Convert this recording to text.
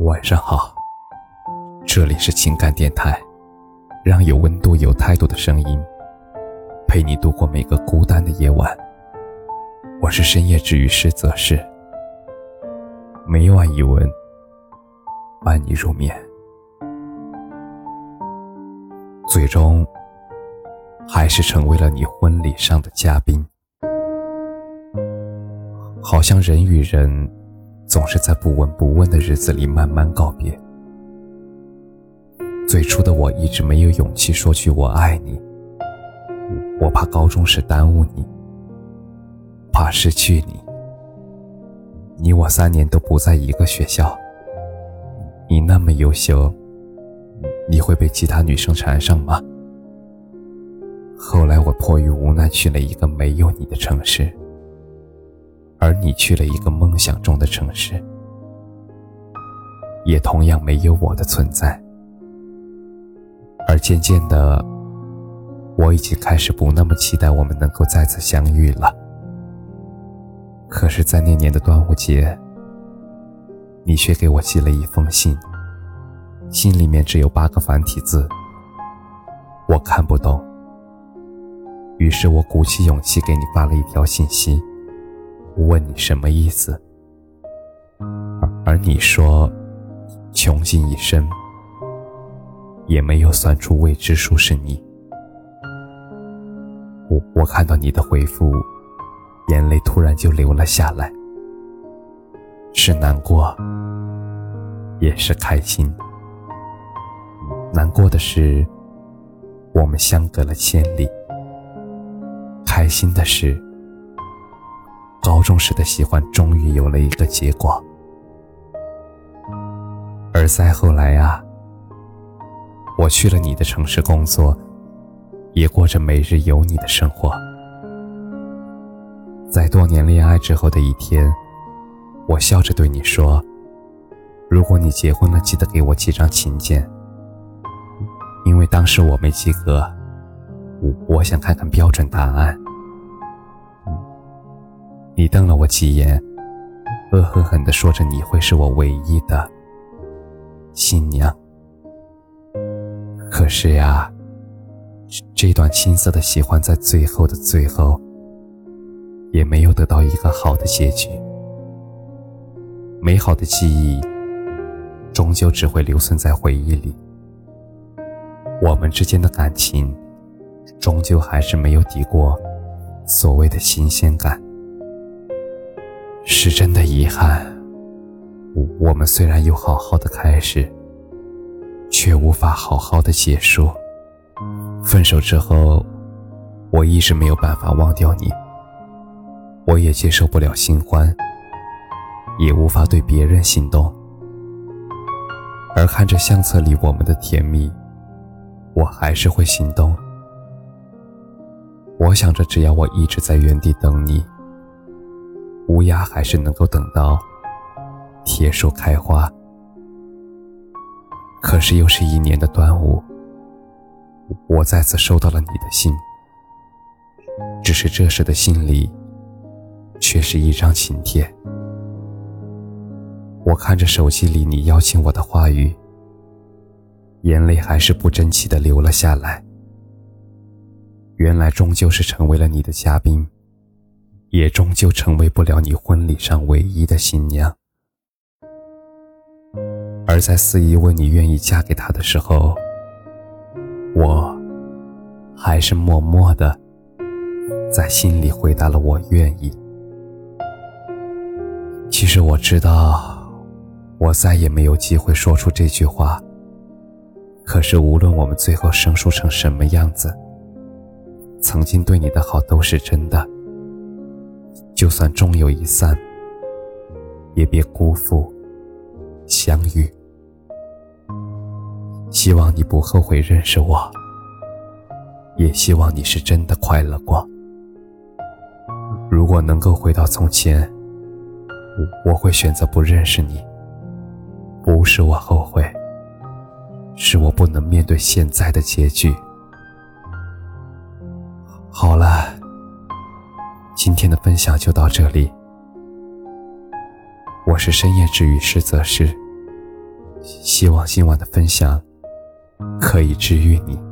晚上好，这里是情感电台，让有温度、有态度的声音陪你度过每个孤单的夜晚。我是深夜治愈师则是，每晚一文伴你入眠。最终，还是成为了你婚礼上的嘉宾。好像人与人。总是在不闻不问的日子里慢慢告别。最初的我一直没有勇气说句“我爱你”，我怕高中时耽误你，怕失去你。你我三年都不在一个学校，你那么优秀，你会被其他女生缠上吗？后来我迫于无奈去了一个没有你的城市。而你去了一个梦想中的城市，也同样没有我的存在。而渐渐的，我已经开始不那么期待我们能够再次相遇了。可是，在那年的端午节，你却给我寄了一封信，信里面只有八个繁体字，我看不懂。于是我鼓起勇气给你发了一条信息。问你什么意思？而你说，穷尽一生，也没有算出未知数是你。我我看到你的回复，眼泪突然就流了下来，是难过，也是开心。难过的是，我们相隔了千里；开心的是。高中时的喜欢终于有了一个结果，而再后来啊，我去了你的城市工作，也过着每日有你的生活。在多年恋爱之后的一天，我笑着对你说：“如果你结婚了，记得给我寄张请柬，因为当时我没及格，我我想看看标准答案。”你瞪了我几眼，恶狠狠地说着：“你会是我唯一的新娘。”可是呀，这段青涩的喜欢在最后的最后，也没有得到一个好的结局。美好的记忆，终究只会留存在回忆里。我们之间的感情，终究还是没有抵过所谓的新鲜感。是真的遗憾，我们虽然有好好的开始，却无法好好的结束。分手之后，我一直没有办法忘掉你，我也接受不了新欢，也无法对别人心动。而看着相册里我们的甜蜜，我还是会心动。我想着，只要我一直在原地等你。乌鸦还是能够等到铁树开花，可是又是一年的端午，我再次收到了你的信，只是这时的信里却是一张请帖。我看着手机里你邀请我的话语，眼泪还是不争气的流了下来。原来终究是成为了你的嘉宾。也终究成为不了你婚礼上唯一的新娘。而在司仪问你愿意嫁给他的时候，我还是默默的在心里回答了我愿意。其实我知道，我再也没有机会说出这句话。可是无论我们最后生疏成什么样子，曾经对你的好都是真的。就算终有一散，也别辜负相遇。希望你不后悔认识我，也希望你是真的快乐过。如果能够回到从前，我会选择不认识你。不是我后悔，是我不能面对现在的结局。的分享就到这里。我是深夜治愈师泽师，希望今晚的分享可以治愈你。